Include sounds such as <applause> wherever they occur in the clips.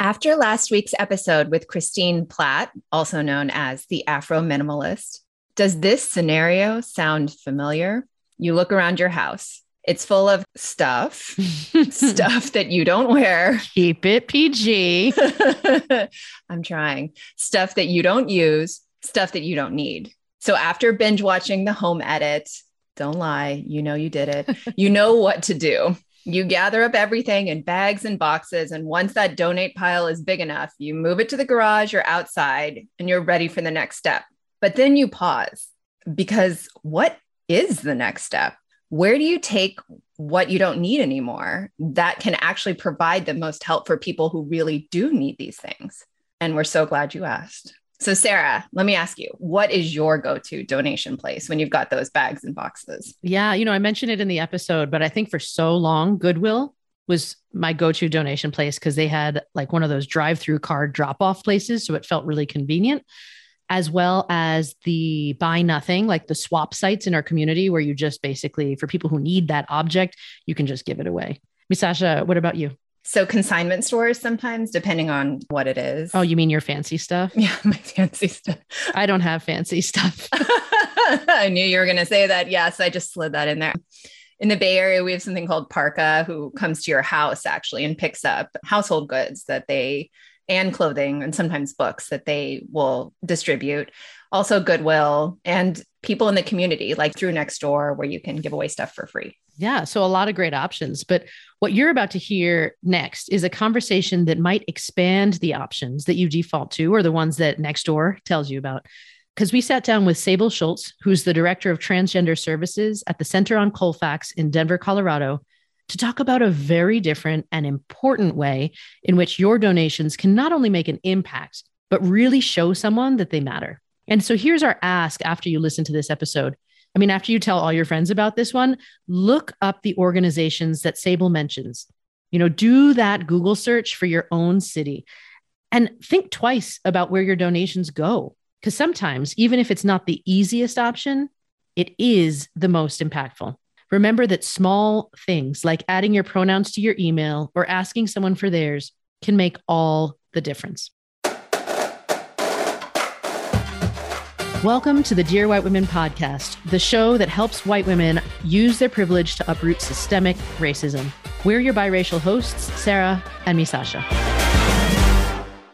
After last week's episode with Christine Platt, also known as the Afro Minimalist, does this scenario sound familiar? You look around your house. It's full of stuff, <laughs> stuff that you don't wear. Keep it PG. <laughs> I'm trying. Stuff that you don't use, stuff that you don't need. So after binge watching the home edit, don't lie, you know you did it. You know what to do. You gather up everything in bags and boxes. And once that donate pile is big enough, you move it to the garage or outside and you're ready for the next step. But then you pause because what is the next step? Where do you take what you don't need anymore that can actually provide the most help for people who really do need these things? And we're so glad you asked. So, Sarah, let me ask you, what is your go to donation place when you've got those bags and boxes? Yeah, you know, I mentioned it in the episode, but I think for so long, Goodwill was my go to donation place because they had like one of those drive through card drop off places. So it felt really convenient, as well as the buy nothing, like the swap sites in our community where you just basically, for people who need that object, you can just give it away. Misasha, what about you? So consignment stores sometimes, depending on what it is. Oh, you mean your fancy stuff? <laughs> Yeah, my fancy stuff. I don't have fancy stuff. <laughs> I knew you were going to say that. Yes, I just slid that in there. In the Bay Area, we have something called Parka, who comes to your house actually and picks up household goods that they and clothing and sometimes books that they will distribute. Also, Goodwill and people in the community, like through Nextdoor, where you can give away stuff for free. Yeah. So a lot of great options. But what you're about to hear next is a conversation that might expand the options that you default to or the ones that Nextdoor tells you about. Because we sat down with Sable Schultz, who's the director of transgender services at the Center on Colfax in Denver, Colorado, to talk about a very different and important way in which your donations can not only make an impact, but really show someone that they matter. And so here's our ask after you listen to this episode I mean, after you tell all your friends about this one, look up the organizations that Sable mentions. You know, do that Google search for your own city and think twice about where your donations go. Because sometimes, even if it's not the easiest option, it is the most impactful. Remember that small things like adding your pronouns to your email or asking someone for theirs can make all the difference. Welcome to the Dear White Women podcast, the show that helps white women use their privilege to uproot systemic racism. We're your biracial hosts, Sarah and me, Sasha.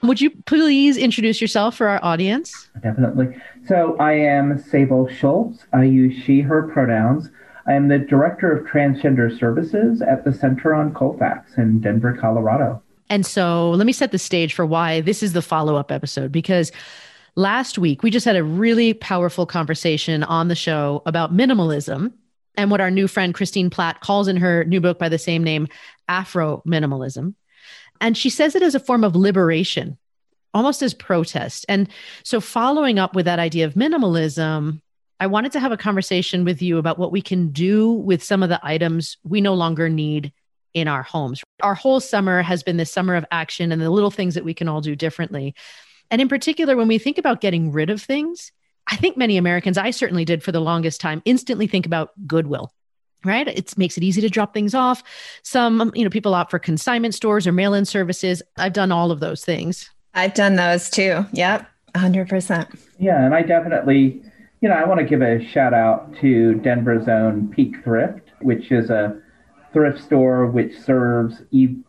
Would you please introduce yourself for our audience? Definitely. So, I am Sable Schultz. I use she, her pronouns. I am the Director of Transgender Services at the Center on Colfax in Denver, Colorado. And so, let me set the stage for why this is the follow up episode because Last week, we just had a really powerful conversation on the show about minimalism and what our new friend Christine Platt calls in her new book by the same name, Afro Minimalism. And she says it as a form of liberation, almost as protest. And so, following up with that idea of minimalism, I wanted to have a conversation with you about what we can do with some of the items we no longer need in our homes. Our whole summer has been this summer of action and the little things that we can all do differently. And in particular, when we think about getting rid of things, I think many Americans, I certainly did for the longest time, instantly think about Goodwill. Right. It makes it easy to drop things off. Some, you know, people opt for consignment stores or mail in services. I've done all of those things. I've done those too. Yep. 100%. Yeah. And I definitely, you know, I want to give a shout out to Denver's own Peak Thrift, which is a thrift store which serves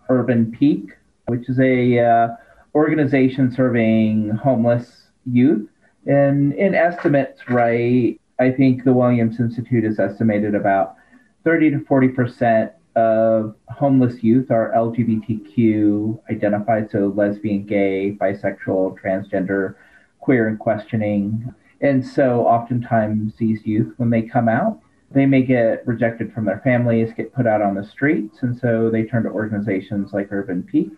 Urban Peak, which is a, uh, organization serving homeless youth. And in estimates, right, I think the Williams Institute has estimated about 30 to 40 percent of homeless youth are LGBTQ identified, so lesbian, gay, bisexual, transgender, queer, and questioning. And so oftentimes these youth, when they come out, they may get rejected from their families, get put out on the streets, and so they turn to organizations like Urban Peak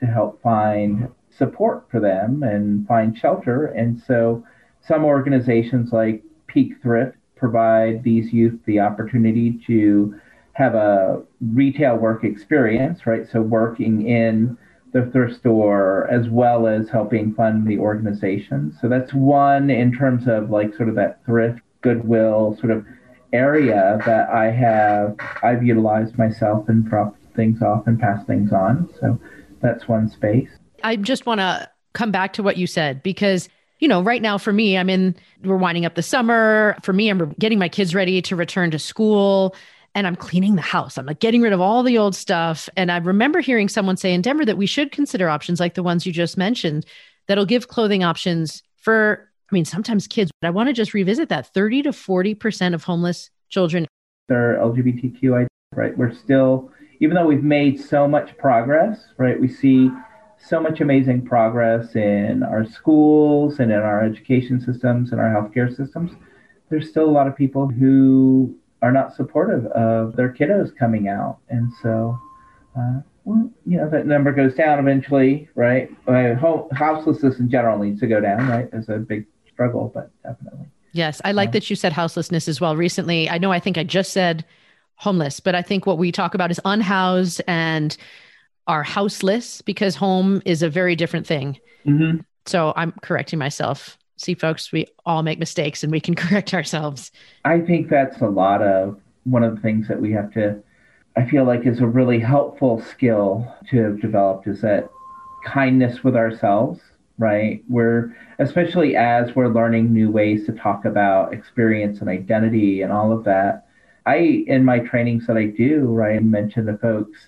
to help find support for them and find shelter. And so some organizations like Peak Thrift provide these youth the opportunity to have a retail work experience, right? So working in the thrift store as well as helping fund the organization. So that's one in terms of like sort of that thrift goodwill sort of area that I have I've utilized myself and dropped things off and passed things on. So that's one space. I just want to come back to what you said because you know, right now for me, I'm in, we're winding up the summer. For me, I'm getting my kids ready to return to school and I'm cleaning the house. I'm like getting rid of all the old stuff. And I remember hearing someone say in Denver that we should consider options like the ones you just mentioned that'll give clothing options for, I mean, sometimes kids, but I want to just revisit that 30 to 40% of homeless children. They're LGBTQI, right? We're still, even though we've made so much progress, right? We see so much amazing progress in our schools and in our education systems and our healthcare systems. There's still a lot of people who are not supportive of their kiddos coming out. And so, uh, well, you know, that number goes down eventually, right? Uh, houselessness in general needs to go down, right? It's a big struggle, but definitely. Yes. I like that you said houselessness as well recently. I know I think I just said homeless, but I think what we talk about is unhoused and are houseless because home is a very different thing. Mm-hmm. So I'm correcting myself. See, folks, we all make mistakes and we can <laughs> correct ourselves. I think that's a lot of one of the things that we have to, I feel like, is a really helpful skill to have developed is that kindness with ourselves, right? We're, especially as we're learning new ways to talk about experience and identity and all of that. I, in my trainings that I do, right, mention to folks,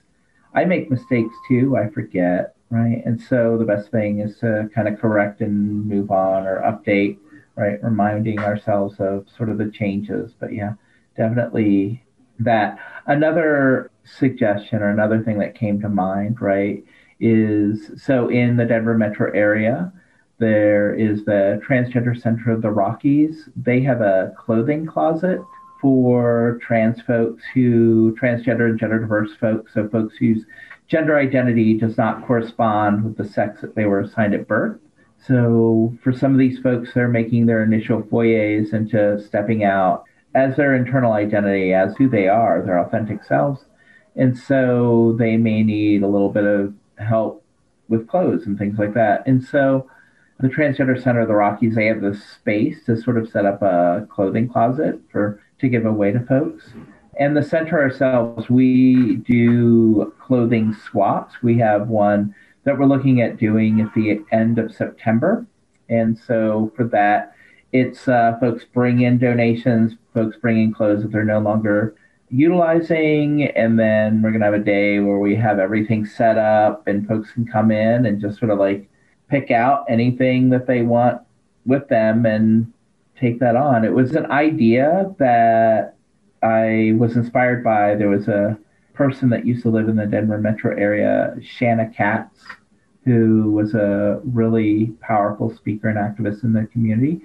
I make mistakes too. I forget, right? And so the best thing is to kind of correct and move on or update, right? Reminding ourselves of sort of the changes. But yeah, definitely that. Another suggestion or another thing that came to mind, right, is so in the Denver metro area, there is the Transgender Center of the Rockies. They have a clothing closet for trans folks who, transgender and gender diverse folks, so folks whose gender identity does not correspond with the sex that they were assigned at birth. So for some of these folks, they're making their initial foyers into stepping out as their internal identity, as who they are, their authentic selves. And so they may need a little bit of help with clothes and things like that. And so the Transgender Center of the Rockies, they have this space to sort of set up a clothing closet for to give away to folks. And the center ourselves, we do clothing swaps. We have one that we're looking at doing at the end of September. And so for that, it's uh, folks bring in donations, folks bring in clothes that they're no longer utilizing. And then we're going to have a day where we have everything set up and folks can come in and just sort of like pick out anything that they want with them and take that on. It was an idea that I was inspired by. There was a person that used to live in the Denver metro area, Shanna Katz, who was a really powerful speaker and activist in the community.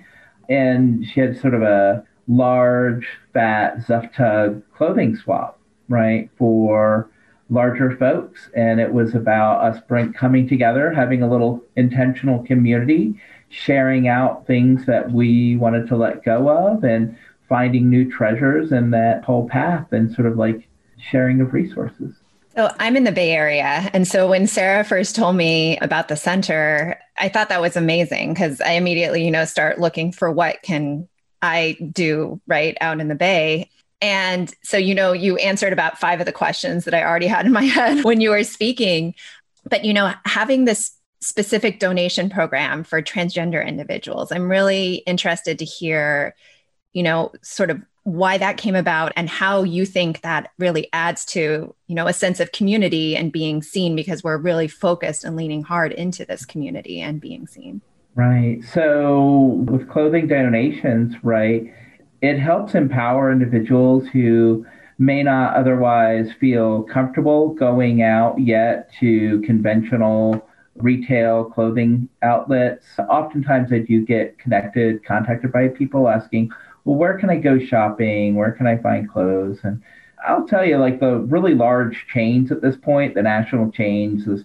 And she had sort of a large, fat Zaftig clothing swap, right, for larger folks. And it was about us bring, coming together, having a little intentional community sharing out things that we wanted to let go of and finding new treasures and that whole path and sort of like sharing of resources. So I'm in the Bay Area. And so when Sarah first told me about the center, I thought that was amazing because I immediately, you know, start looking for what can I do right out in the Bay. And so, you know, you answered about five of the questions that I already had in my <laughs> head when you were speaking. But, you know, having this specific donation program for transgender individuals. I'm really interested to hear, you know, sort of why that came about and how you think that really adds to, you know, a sense of community and being seen because we're really focused and leaning hard into this community and being seen. Right. So with clothing donations, right, it helps empower individuals who may not otherwise feel comfortable going out yet to conventional retail clothing outlets. Oftentimes, I do get connected, contacted by people asking, well, where can I go shopping? Where can I find clothes? And I'll tell you, like the really large chains at this point, the national chains, is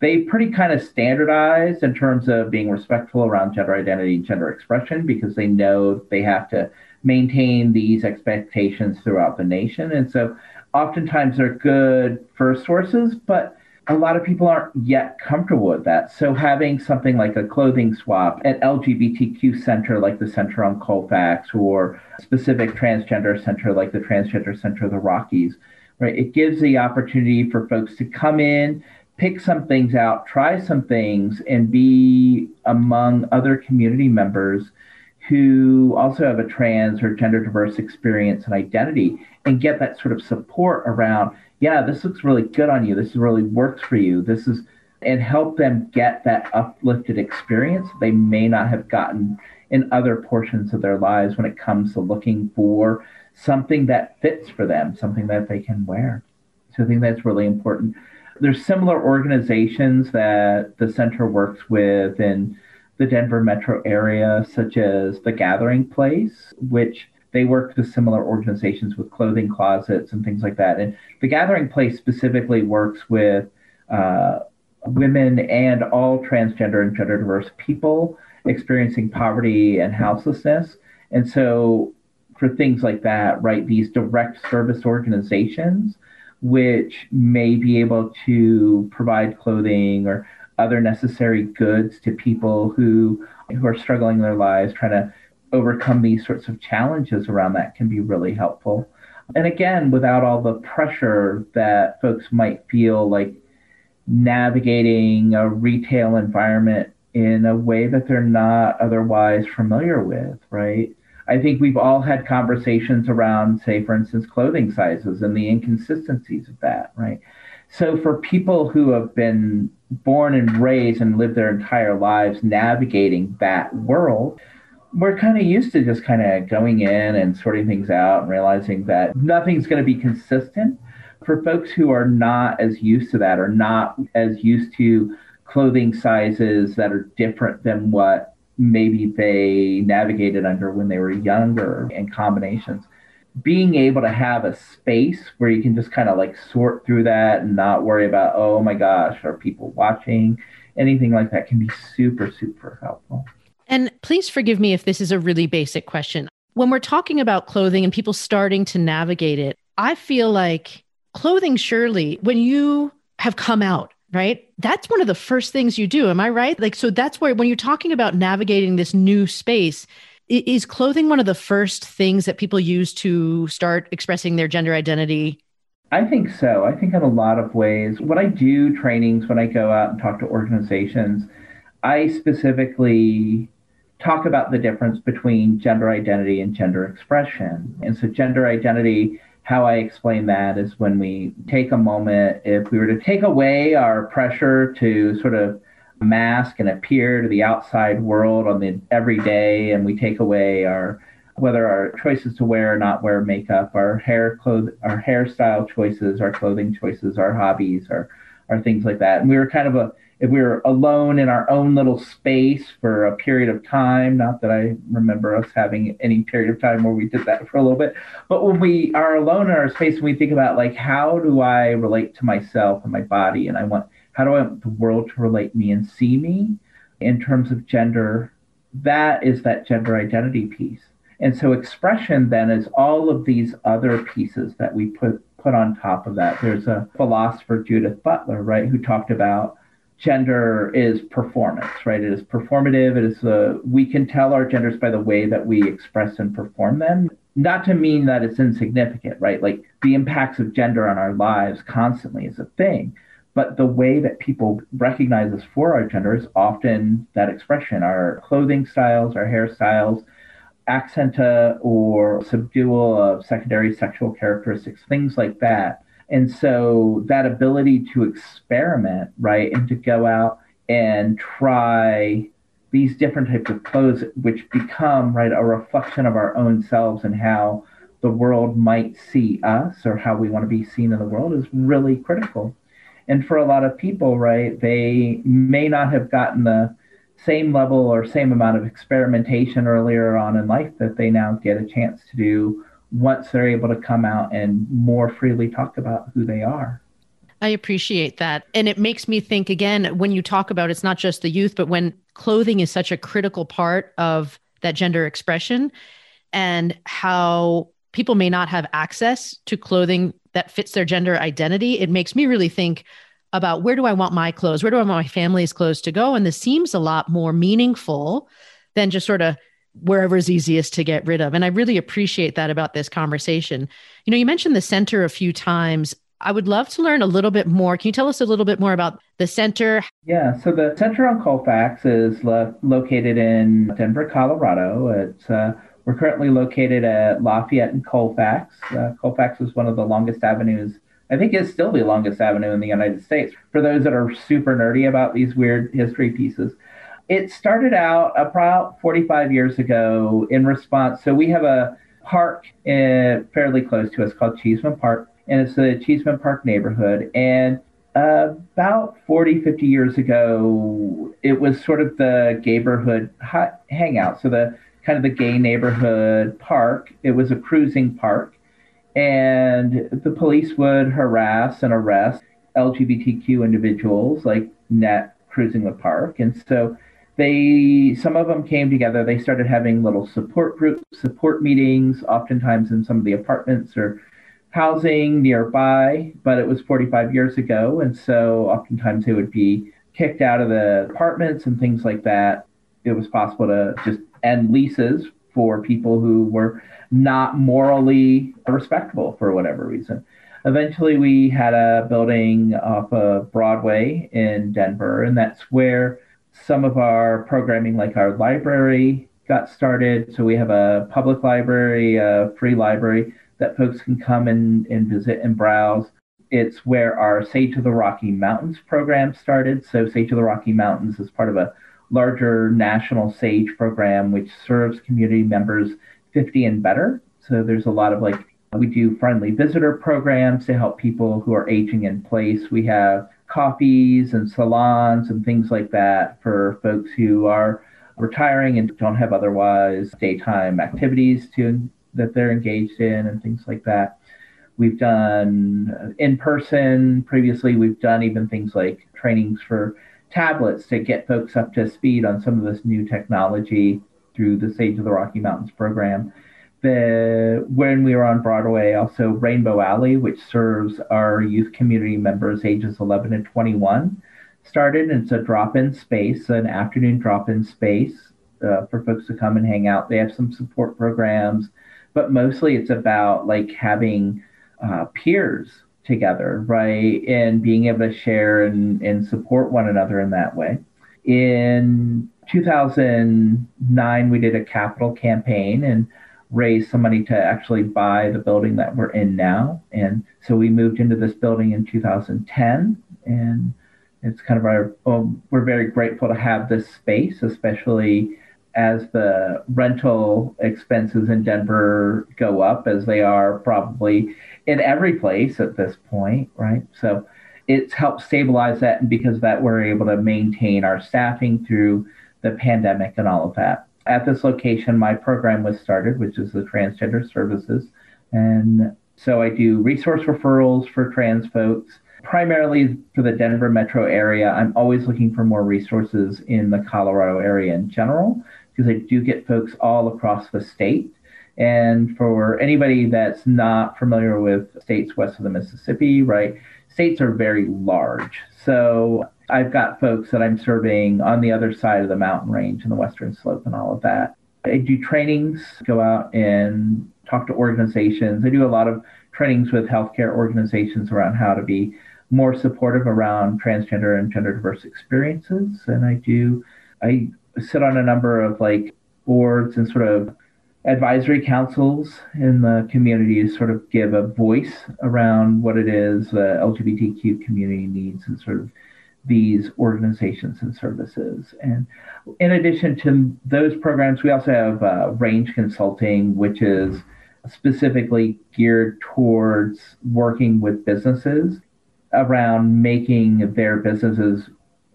they pretty kind of standardized in terms of being respectful around gender identity and gender expression because they know they have to maintain these expectations throughout the nation. And so oftentimes they're good first sources, but a lot of people aren't yet comfortable with that. So having something like a clothing swap at LGBTQ center like the Center on Colfax or specific transgender center like the Transgender Center of the Rockies, right? It gives the opportunity for folks to come in, pick some things out, try some things, and be among other community members who also have a trans or gender diverse experience and identity and get that sort of support around, yeah, this looks really good on you. This really works for you. This is, and help them get that uplifted experience they may not have gotten in other portions of their lives when it comes to looking for something that fits for them, something that they can wear. So I think that's really important. There's similar organizations that the center works with in the Denver metro area, such as the Gathering Place, which they work with similar organizations with clothing closets and things like that. And the Gathering Place specifically works with uh, women and all transgender and gender diverse people experiencing poverty and houselessness. And so, for things like that, right, these direct service organizations, which may be able to provide clothing or other necessary goods to people who who are struggling in their lives, trying to overcome these sorts of challenges around that can be really helpful. And again, without all the pressure that folks might feel like navigating a retail environment in a way that they're not otherwise familiar with, right? I think we've all had conversations around, say, for instance, clothing sizes and the inconsistencies of that, right? So for people who have been born and raised and lived their entire lives navigating that world, we're kind of used to just kind of going in and sorting things out and realizing that nothing's going to be consistent. For folks who are not as used to that or not as used to clothing sizes that are different than what maybe they navigated under when they were younger and combinations, being able to have a space where you can just kind of like sort through that and not worry about, oh my gosh, are people watching? Anything like that can be super, super helpful. And please forgive me if this is a really basic question. When we're talking about clothing and people starting to navigate it, I feel like clothing, surely, when you have come out, right? That's one of the first things you do. Am I right? Like, so that's where, when you're talking about navigating this new space, is clothing one of the first things that people use to start expressing their gender identity? I think so. I think in a lot of ways. When I do trainings, when I go out and talk to organizations, I specifically talk about the difference between gender identity and gender expression. And so, gender identity, how I explain that is when we take a moment, if we were to take away our pressure to sort of mask and appear to the outside world on the everyday, and we take away our whether our choices to wear or not wear makeup, our hair clothes, our hairstyle choices, our clothing choices, our hobbies, our, our things like that. And we were kind of a if we were alone in our own little space for a period of time, not that I remember us having any period of time where we did that <laughs> for a little bit, but when we are alone in our space and we think about like, how do I relate to myself and my body? And I want, how do I want the world to relate me and see me in terms of gender? That is that gender identity piece. And so expression then is all of these other pieces that we put put on top of that. There's a philosopher, Judith Butler, right, who talked about gender is performance, right? It is performative. It is uh, we can tell our genders by the way that we express and perform them. Not to mean that it's insignificant, right? Like the impacts of gender on our lives constantly is a thing, but the way that people recognize us for our gender is often that expression. Our clothing styles, our hairstyles, accenta or subdual of secondary sexual characteristics, things like that and so that ability to experiment, right, and to go out and try these different types of clothes, which become, right, a reflection of our own selves and how the world might see us or how we want to be seen in the world is really critical. And for a lot of people, right, they may not have gotten the same level or same amount of experimentation earlier on in life that they now get a chance to do once they're able to come out and more freely talk about who they are. I appreciate that. And it makes me think again when you talk about it's not just the youth, but when clothing is such a critical part of that gender expression and how people may not have access to clothing that fits their gender identity, it makes me really think about where do I want my clothes? Where do I want my family's clothes to go? And this seems a lot more meaningful than just sort of wherever is easiest to get rid of. And I really appreciate that about this conversation. You know, you mentioned the center a few times. I would love to learn a little bit more. Can you tell us a little bit more about the center? Yeah, so the Center on Colfax is lo- located in Denver, Colorado. It's uh, we're currently located at Lafayette and Colfax. Uh, Colfax is one of the longest avenues. I think it's still the longest avenue in the United States. For those that are super nerdy about these weird history pieces, it started out about 45 years ago in response. So we have a park uh, fairly close to us called Cheesman Park, and it's the Cheesman Park neighborhood. And about 40, 50 years ago, it was sort of the neighborhood hangout. So the kind of the gay neighborhood park. It was a cruising park, and the police would harass and arrest LGBTQ individuals like net cruising the park, and so they some of them came together. They started having little support groups, support meetings, oftentimes in some of the apartments or housing nearby. But it was 45 years ago, and so oftentimes they would be kicked out of the apartments and things like that. It was possible to just end leases for people who were not morally respectable for whatever reason. Eventually, we had a building off of Broadway in Denver, and that's where some of our programming, like our library, got started. So we have a public library, a free library that folks can come and, and visit and browse. It's where our Sage of the Rocky Mountains program started. So Sage of the Rocky Mountains is part of a larger national SAGE program, which serves community members 50 and better. So there's a lot of like, we do friendly visitor programs to help people who are aging in place. We have coffees and salons and things like that for folks who are retiring and don't have otherwise daytime activities to that they're engaged in and things like that. We've done in person previously. We've done even things like trainings for tablets to get folks up to speed on some of this new technology through the Sage of the Rocky Mountains program. The when we were on Broadway, also Rainbow Alley, which serves our youth community members ages 11 and 21, started. It's a drop-in space, an afternoon drop-in space uh, for folks to come and hang out. They have some support programs, but mostly it's about like having uh, peers together, right? And being able to share and, and support one another in that way. In 2009, we did a capital campaign and raised some money to actually buy the building that we're in now. And so we moved into this building in 2010. And it's kind of our, well, we're very grateful to have this space, especially as the rental expenses in Denver go up, as they are probably in every place at this point, right? So it's helped stabilize that. And because of that, we're able to maintain our staffing through the pandemic and all of that. At this location, my program was started, which is the Transgender Services. And so I do resource referrals for trans folks, primarily for the Denver metro area. I'm always looking for more resources in the Colorado area in general, because I do get folks all across the state and for anybody that's not familiar with states west of the Mississippi, right, states are very large. So I've got folks that I'm serving on the other side of the mountain range and the western slope and all of that. I do trainings, go out and talk to organizations. I do a lot of trainings with healthcare organizations around how to be more supportive around transgender and gender diverse experiences. And I do, I sit on a number of like boards and sort of advisory councils in the community to sort of give a voice around what it is the LGBTQ community needs and sort of these organizations and services. And in addition to those programs, we also have uh, range consulting, which is specifically geared towards working with businesses around making their businesses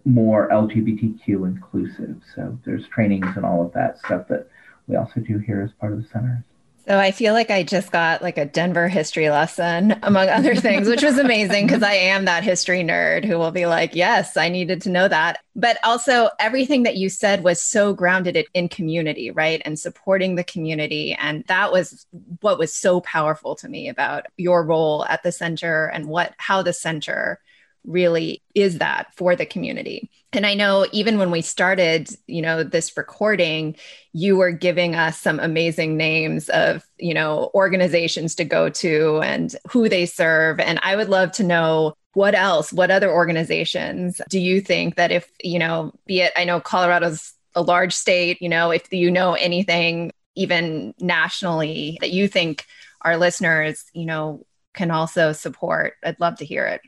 more LGBTQ inclusive. So there's trainings and all of that stuff that we also do here as part of the center. So I feel like I just got like a Denver history lesson, among other things, which was amazing because I am that history nerd who will be like, yes, I needed to know that. But also, everything that you said was so grounded in community, right? And supporting the community. And that was what was so powerful to me about your role at the center and what, how the center really is that for the community. And I know even when we started, you know, this recording, you were giving us some amazing names of, you know, organizations to go to and who they serve. And I would love to know what else, what other organizations do you think that if, you know, be it, I know Colorado's a large state, you know, if you know anything even nationally that you think our listeners, you know, can also support, I'd love to hear it.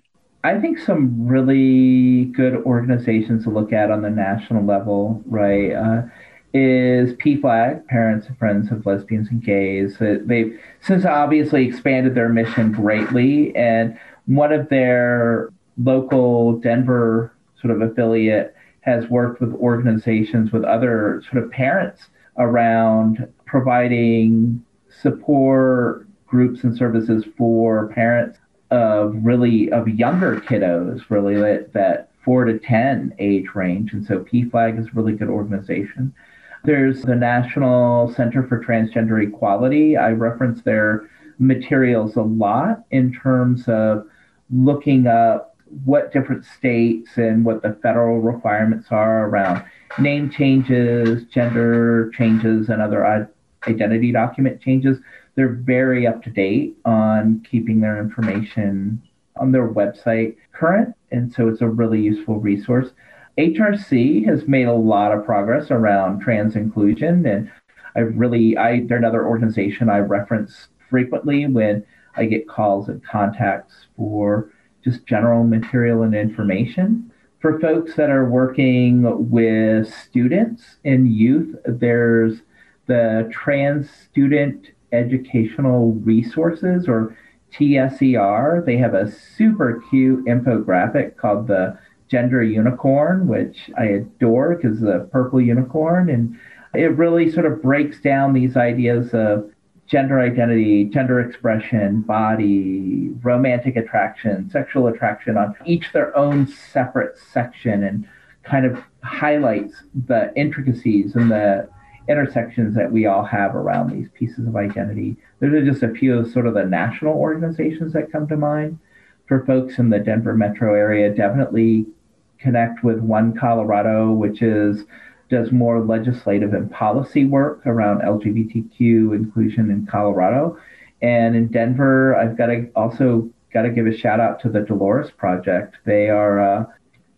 I think some really good organizations to look at on the national level, right, uh, is PFLAG, Parents and Friends of Lesbians and Gays. Uh, they've since obviously expanded their mission greatly, and one of their local Denver sort of affiliate has worked with organizations with other sort of parents around providing support groups and services for parents of really of younger kiddos, really that, that four to ten age range. And so PFLAG is a really good organization. There's the National Center for Transgender Equality. I reference their materials a lot in terms of looking up what different states and what the federal requirements are around name changes, gender changes, and other identity document changes they're very up to date on keeping their information on their website current. And so it's a really useful resource. HRC has made a lot of progress around trans inclusion. And I really, I, they're another organization I reference frequently when I get calls and contacts for just general material and information. For folks that are working with students and youth, there's the Trans Student educational resources or TSER. They have a super cute infographic called the Gender Unicorn, which I adore because the purple unicorn. And it really sort of breaks down these ideas of gender identity, gender expression, body, romantic attraction, sexual attraction on each their own separate section and kind of highlights the intricacies and the intersections that we all have around these pieces of identity. Those are just a few of sort of the national organizations that come to mind. For folks in the Denver metro area, definitely connect with One Colorado, which is does more legislative and policy work around LGBTQ inclusion in Colorado. And in Denver, I've got to also got to give a shout out to the Delores Project. They are uh,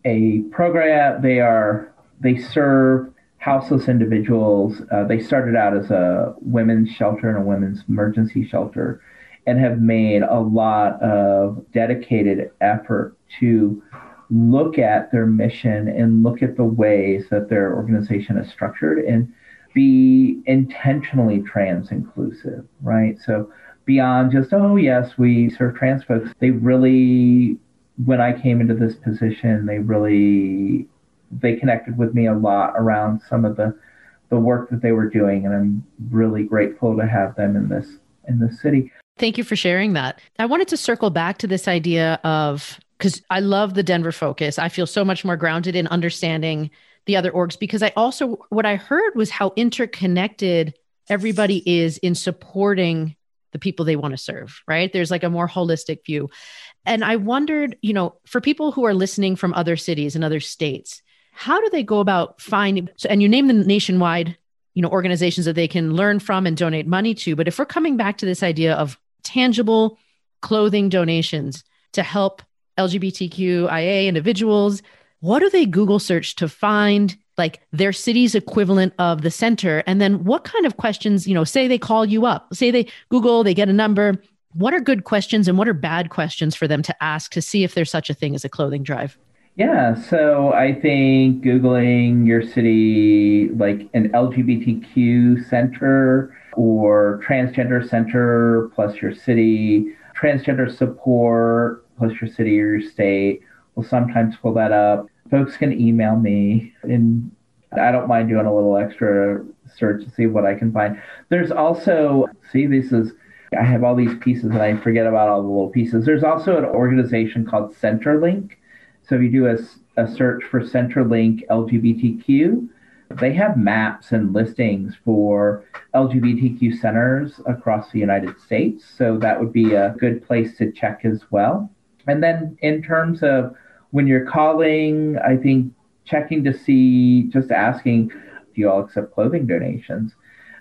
a program. They are they serve houseless individuals. Uh, they started out as a women's shelter and a women's emergency shelter and have made a lot of dedicated effort to look at their mission and look at the ways that their organization is structured and be intentionally trans inclusive, right? So beyond just, oh, yes, we serve trans folks, they really, when I came into this position, they really they connected with me a lot around some of the the work that they were doing and I'm really grateful to have them in this in this city. Thank you for sharing that. I wanted to circle back to this idea of cuz I love the Denver focus. I feel so much more grounded in understanding the other orgs because I also what I heard was how interconnected everybody is in supporting the people they want to serve, right? There's like a more holistic view. And I wondered, you know, for people who are listening from other cities and other states, how do they go about finding and you name the nationwide you know organizations that they can learn from and donate money to but if we're coming back to this idea of tangible clothing donations to help lgbtqia individuals what do they google search to find like their city's equivalent of the center? And then what kind of questions you know say they call you up say they google they get a number. What are good questions and what are bad questions for them to ask to see if there's such a thing as a clothing drive yeah, so I think Googling your city, like an LGBTQ center or transgender center plus your city, transgender support plus your city or your state will sometimes pull that up. Folks can email me, and I don't mind doing a little extra search to see what I can find. There's also, see, this is, I have all these pieces and I forget about all the little pieces. There's also an organization called Centerlink so if you do a, a search for Centerlink LGBTQ, they have maps and listings for LGBTQ centers across the United States. So that would be a good place to check as well. And then in terms of when you're calling, I think checking to see, just asking, do you all accept clothing donations?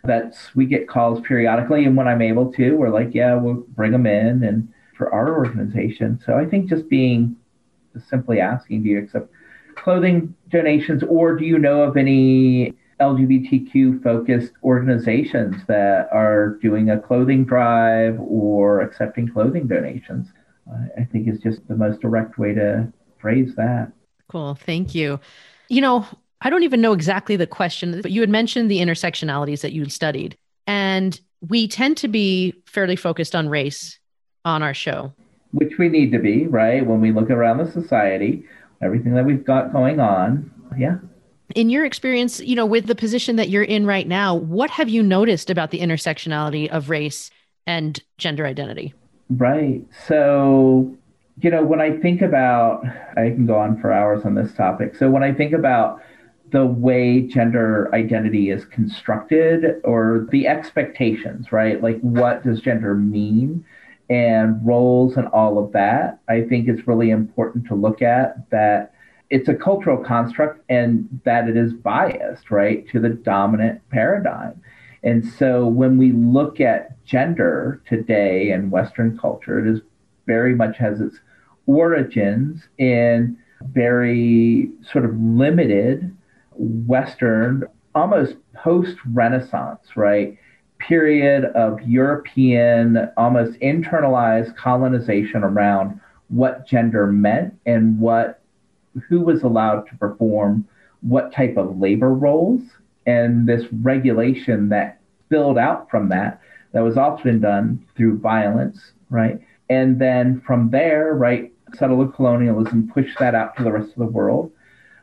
That's we get calls periodically, and when I'm able to, we're like, yeah, we'll bring them in, and for our organization. So I think just being simply asking, do you accept clothing donations, or do you know of any LGBTQ focused organizations that are doing a clothing drive or accepting clothing donations? I think is just the most direct way to phrase that. Cool. Thank you. You know, I don't even know exactly the question, but you had mentioned the intersectionalities that you studied. And we tend to be fairly focused on race on our show. Which we need to be, right? When we look around the society, everything that we've got going on. Yeah. In your experience, you know, with the position that you're in right now, what have you noticed about the intersectionality of race and gender identity? Right. So, you know, when I think about, I can go on for hours on this topic. So, when I think about the way gender identity is constructed or the expectations, right? Like, what does gender mean? And roles and all of that, I think it's really important to look at that it's a cultural construct and that it is biased, right, to the dominant paradigm. And so when we look at gender today in Western culture, it is very much has its origins in very sort of limited Western, almost post Renaissance, right? Period of European, almost internalized colonization around what gender meant and what who was allowed to perform what type of labor roles. And this regulation that spilled out from that that was often done through violence right? And then from there right settler colonialism pushed that out to the rest of the world.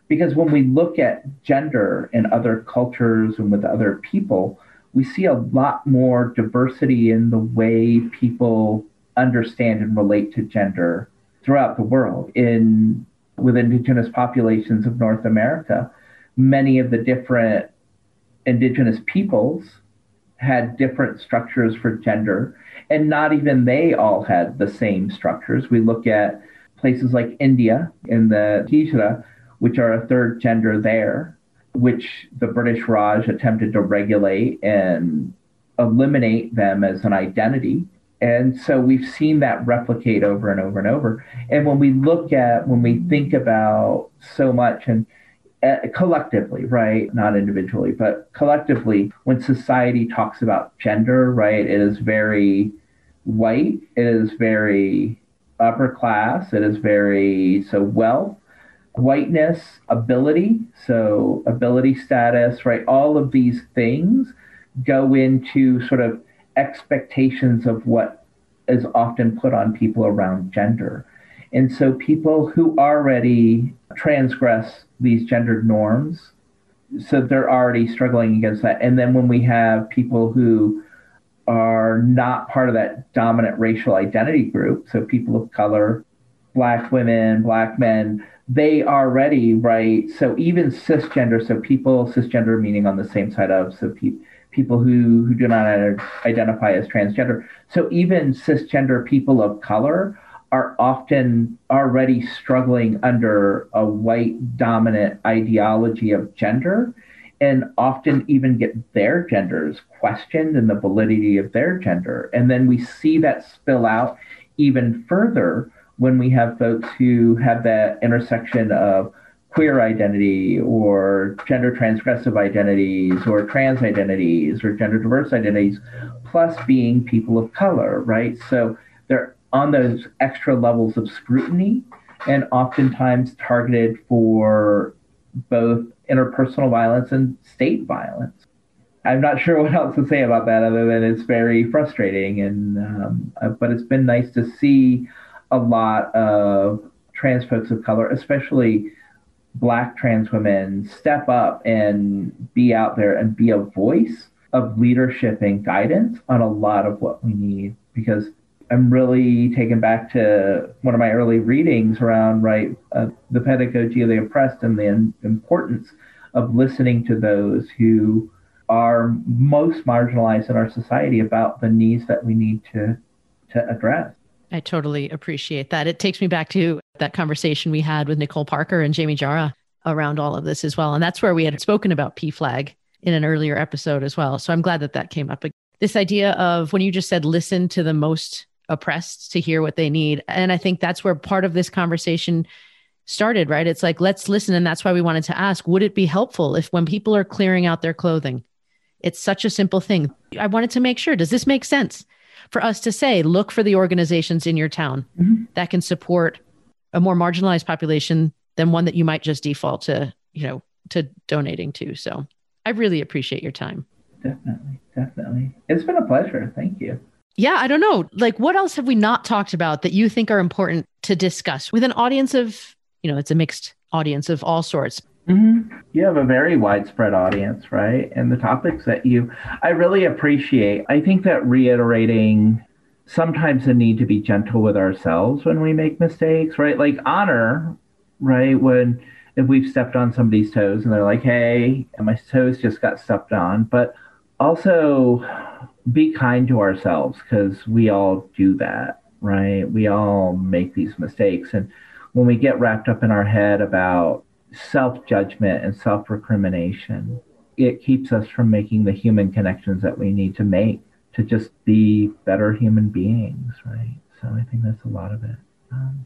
Because when we look at gender in other cultures and with other people we see a lot more diversity in the way people understand and relate to gender throughout the world. In with indigenous populations of North America, many of the different indigenous peoples had different structures for gender, and not even they all had the same structures. We look at places like India in the Hijra, which are a third gender there, which the British Raj attempted to regulate and eliminate them as an identity. And so we've seen that replicate over and over and over. And when we look at, when we think about so much and uh, collectively, right, not individually, but collectively, when society talks about gender, right, it is very white, it is very upper class, it is very so wealth whiteness, ability, so ability status, right? All of these things go into sort of expectations of what is often put on people around gender. And so people who already transgress these gendered norms, so they're already struggling against that. And then when we have people who are not part of that dominant racial identity group, so people of color, black women, black men, they are already right? So even cisgender so people cisgender meaning on the same side of so pe- people who who do not identify as transgender. So even cisgender people of color are often already struggling under a white dominant ideology of gender and often even get their genders questioned and the validity of their gender. And then we see that spill out even further when we have folks who have that intersection of queer identity or gender transgressive identities or trans identities or gender diverse identities, plus being people of color, right? So they're on those extra levels of scrutiny and oftentimes targeted for both interpersonal violence and state violence. I'm not sure <laughs> what else to say about that other than it's very frustrating, and um, uh, but it's been nice to see a lot of trans folks of color, especially black trans women, step up and be out there and be a voice of leadership and guidance on a lot of what we need. Because I'm really taken back to one of my early readings around right uh, the pedagogy of the oppressed and the importance of listening to those who are most marginalized in our society about the needs that we need to to address. I totally appreciate that. It takes me back to that conversation we had with Nicole Parker and Jamie Jara around all of this as well. And that's where we had spoken about PFLAG in an earlier episode as well. So I'm glad that that came up. This idea of when you just said listen to the most oppressed to hear what they need. And I think that's where part of this conversation started, right? It's like, let's listen. And that's why we wanted to ask would it be helpful if when people are clearing out their clothing, it's such a simple thing. I wanted to make sure, does this make sense for us to say, look for the organizations in your town mm-hmm. that can support a more marginalized population than one that you might just default to, you know, to donating to. So I really appreciate your time. Definitely. Definitely. It's been a pleasure. Thank you. Yeah, I don't know. Like, what else have we not talked about that you think are important to discuss with an audience of, you know, it's a mixed audience of all sorts? Mm-hmm. You have a very widespread audience, right? And the topics that you, I really appreciate. I think that reiterating sometimes the need to be gentle with ourselves when we make mistakes, right? Like honor, right? When if we've stepped on somebody's toes and they're like, hey, my toes just got stepped on, but also be kind to ourselves because we all do that, right? We all make these mistakes. And when we get wrapped up in our head about self judgment and self recrimination, it keeps us from making the human connections that we need to make to just be better human beings, right? So I think that's a lot of it. Um,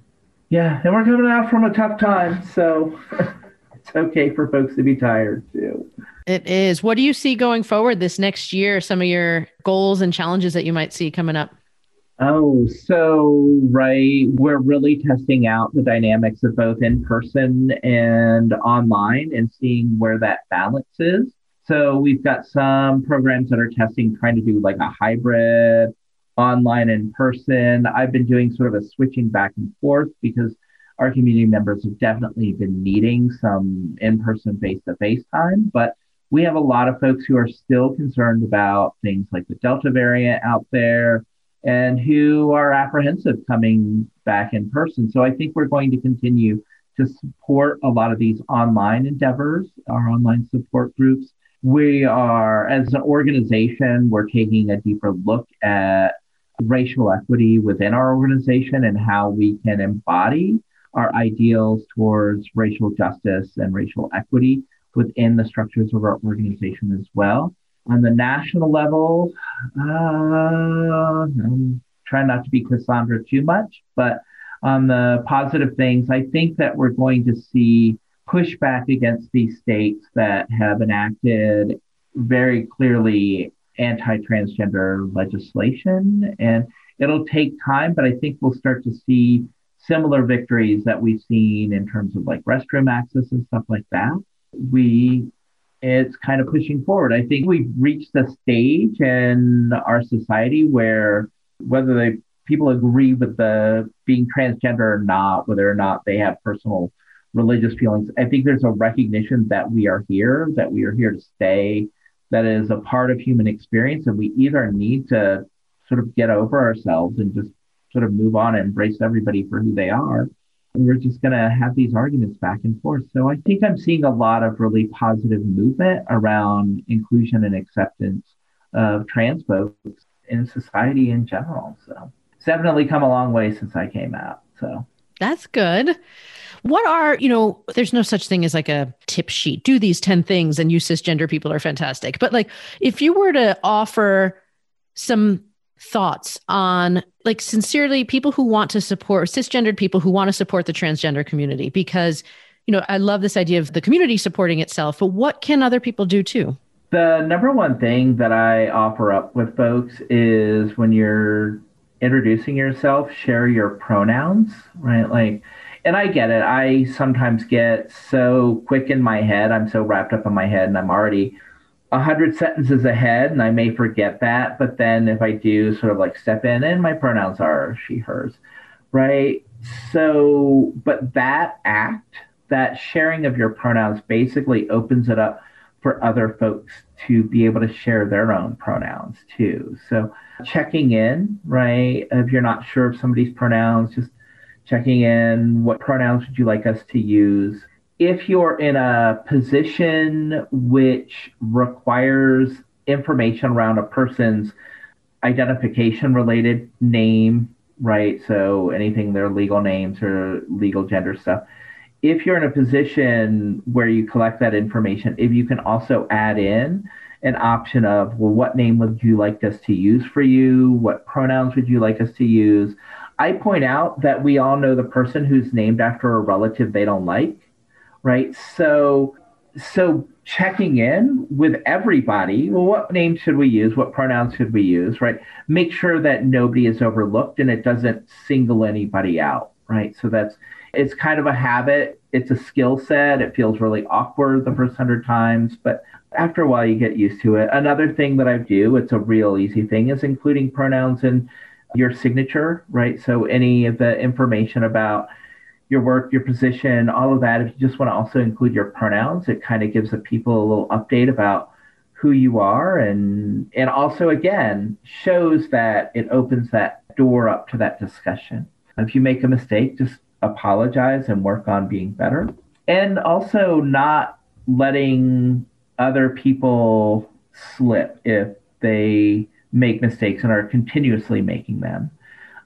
yeah, and we're coming out from a tough time, so <laughs> it's okay for folks to be tired too. It is. What do you see going forward this next year? Some of your goals and challenges that you might see coming up? Oh, so right. We're really testing out the dynamics of both in person and online and seeing where that balance is. So we've got some programs that are testing, trying to do like a hybrid online and person. I've been doing sort of a switching back and forth because our community members have definitely been needing some in person face to face time. But we have a lot of folks who are still concerned about things like the Delta variant out there and who are apprehensive coming back in person. So I think we're going to continue to support a lot of these online endeavors, our online support groups. We are, as an organization, we're taking a deeper look at racial equity within our organization and how we can embody our ideals towards racial justice and racial equity within the structures of our organization as well. On the national level, uh, I'm trying not to be Cassandra too much, but on the positive things, I think that we're going to see pushback against these states that have enacted very clearly anti transgender legislation. And it'll take time, but I think we'll start to see similar victories that we've seen in terms of like restroom access and stuff like that. We it's kind of pushing forward. I think we've reached a stage in our society where whether they people agree with the being transgender or not, whether or not they have personal religious feelings, I think there's a recognition that we are here, that we are here to stay, that is a part of human experience, and we either need to sort of get over ourselves and just sort of move on and embrace everybody for who they are, we're just going to have these arguments back and forth. So I think I'm seeing a lot of really positive movement around inclusion and acceptance of trans folks in society in general. So it's definitely come a long way since I came out. So that's good. What are, you know, there's no such thing as like a tip sheet. Do these 10 things and you cisgender people are fantastic. But like if you were to offer some thoughts on like sincerely people who want to support cisgendered people who want to support the transgender community because you know i love this idea of the community supporting itself but what can other people do too? The number one thing that i offer up with folks is when you're introducing yourself share your pronouns right? Like and i get it. I sometimes get so quick in my head. I'm so wrapped up in my head and i'm already a hundred sentences ahead and I may forget that. But then if I do sort of like step in and my pronouns are she, hers, right? So, but that act, that sharing of your pronouns basically opens it up for other folks to be able to share their own pronouns too. So checking in, right? If you're not sure of somebody's pronouns, just checking in, what pronouns would you like us to use? If you're in a position which requires information around a person's identification related name, right? So anything their legal names or legal gender stuff. If you're in a position where you collect that information, if you can also add in an option of, well, what name would you like us to use for you? What pronouns would you like us to use? I point out that we all know the person who's named after a relative they don't like, right? So, so checking in with everybody. Well, what name should we use? What pronouns should we use? Right? Make sure that nobody is overlooked and it doesn't single anybody out. Right? So that's it's kind of a habit. It's a skill set. It feels really awkward the first hundred times, but after a while you get used to it. Another thing that I do, it's a real easy thing, is including pronouns in your signature, right? So any of the information about your work, your position, all of that, if you just want to also include your pronouns, it kind of gives the people a little update about who you are and and also again shows that it opens that door up to that discussion. If you make a mistake, just apologize and work on being better. And also not letting other people slip if they make mistakes and are continuously making them.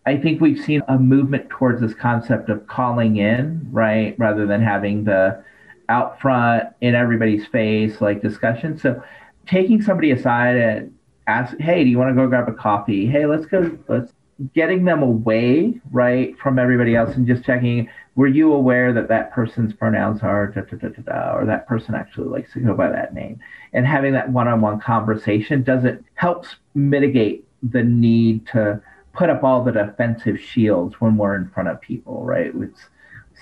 I think we've seen a movement towards this concept of calling in, right, rather than having the out front in everybody's face like discussion. So taking somebody aside and ask, hey, do you want to go grab a coffee? Hey, let's go, let's getting them away, right, from everybody else and just checking, were you aware that that person's pronouns are da, da, da, da, da, or that person actually likes to go by that name? And having that one-on-one conversation doesn't helps mitigate the need to put up all the defensive shields when we're in front of people, right? It's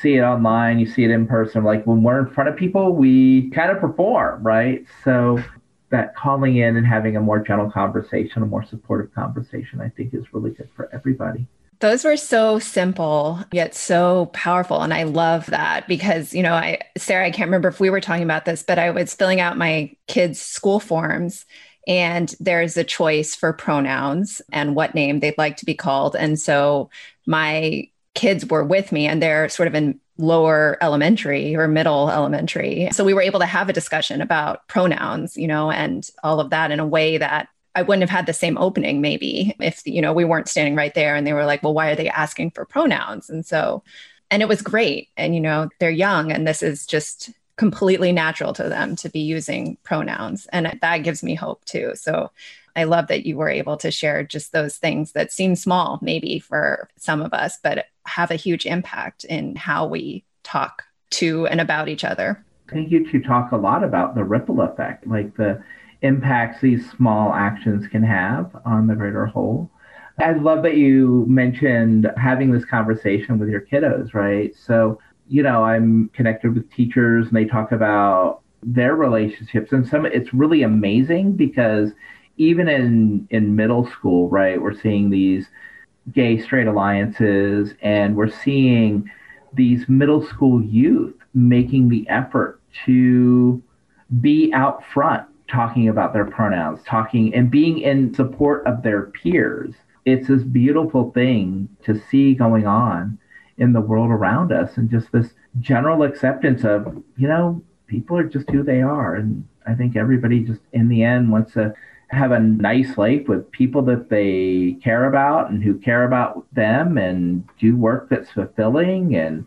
see it online, you see it in person. Like when we're in front of people, we kind of perform, right? So that calling in and having a more gentle conversation, a more supportive conversation, I think is really good for everybody. Those were so simple yet so powerful. And I love that because, you know, I, Sarah, I can't remember if we were talking about this, but I was filling out my kids' school forms and there's a choice for pronouns and what name they'd like to be called. And so my kids were with me and they're sort of in lower elementary or middle elementary. So we were able to have a discussion about pronouns, you know, and all of that in a way that I wouldn't have had the same opening maybe if, you know, we weren't standing right there and they were like, well, why are they asking for pronouns? And so, and it was great. And, you know, they're young and this is just completely natural to them to be using pronouns. And that gives me hope too. So I love that you were able to share just those things that seem small, maybe for some of us, but have a huge impact in how we talk to and about each other. I you two talk a lot about the ripple effect, like the impacts these small actions can have on the greater whole. I love that you mentioned having this conversation with your kiddos, right? So you know, I'm connected with teachers and they talk about their relationships and some it's really amazing because even in in middle school, right, we're seeing these gay straight alliances and we're seeing these middle school youth making the effort to be out front talking about their pronouns, talking and being in support of their peers. It's this beautiful thing to see going on in the world around us and just this general acceptance of, you know, people are just who they are. And I think everybody just in the end wants to have a nice life with people that they care about and who care about them and do work that's fulfilling and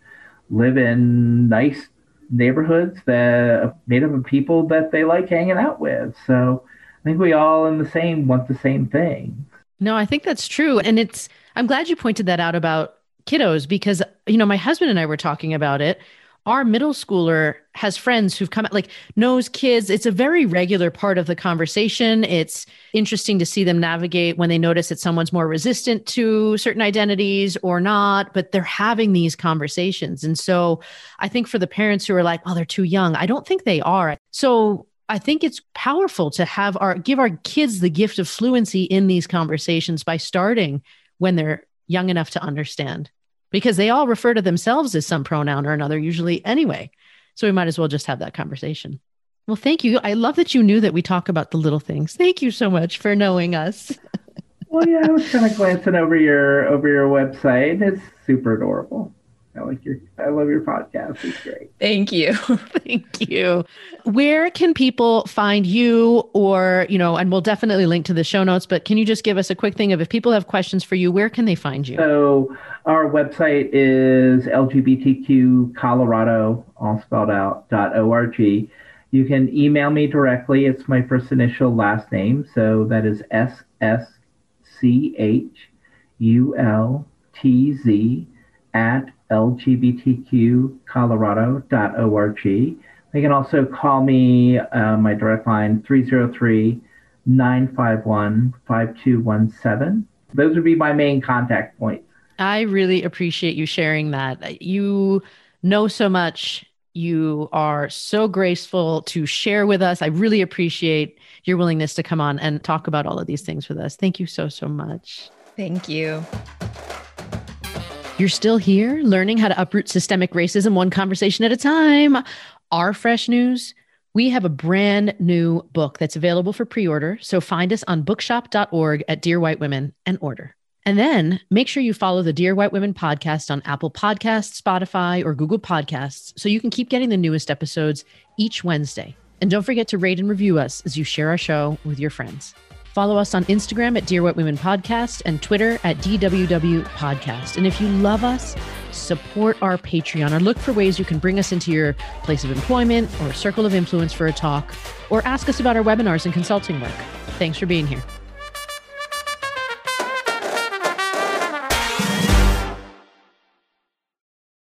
live in nice neighborhoods that are made up of people that they like hanging out with. So I think we all in the same want the same thing. No, I think that's true. And it's I'm glad you pointed that out about kiddos because you know my husband and I were talking about it. Our middle schooler has friends who've come like knows kids. It's a very regular part of the conversation. It's interesting to see them navigate when they notice that someone's more resistant to certain identities or not, but they're having these conversations. And so I think for the parents who are like, well, they're too young, I don't think they are. So I think it's powerful to have our give our kids the gift of fluency in these conversations by starting when they're young enough to understand because they all refer to themselves as some pronoun or another, usually anyway. So we might as well just have that conversation. Well, thank you. I love that you knew that we talk about the little things. Thank you so much for knowing us. well, yeah, I was kind of glancing over your over your website. It's super adorable. I like your I love your podcast. It's great. Thank you. <laughs> Thank you. Where can people find you or, you know, and we'll definitely link to the show notes, but can you just give us a quick thing of if people have questions for you, where can they find you? So our website is LGBTQ Colorado, all spelled out, dot .org. You can email me directly. It's my first initial last name. So that is S S C H U L T Z at lgbtqcolorado.org. They can also call me, uh, my direct line, 303 951 5217. Those would be my main contact points. I really appreciate you sharing that. You know so much. You are so graceful to share with us. I really appreciate your willingness to come on and talk about all of these things with us. Thank you so, so much. Thank you. You're still here learning how to uproot systemic racism one conversation at a time. Our fresh news we have a brand new book that's available for pre order. So find us on bookshop.org at Dear White Women and order. And then make sure you follow the Dear White Women podcast on Apple Podcasts, Spotify, or Google Podcasts so you can keep getting the newest episodes each Wednesday. And don't forget to rate and review us as you share our show with your friends. Follow us on Instagram at Dear White Women Podcast and Twitter at DWW Podcast. And if you love us, support our Patreon or look for ways you can bring us into your place of employment or circle of influence for a talk or ask us about our webinars and consulting work. Thanks for being here.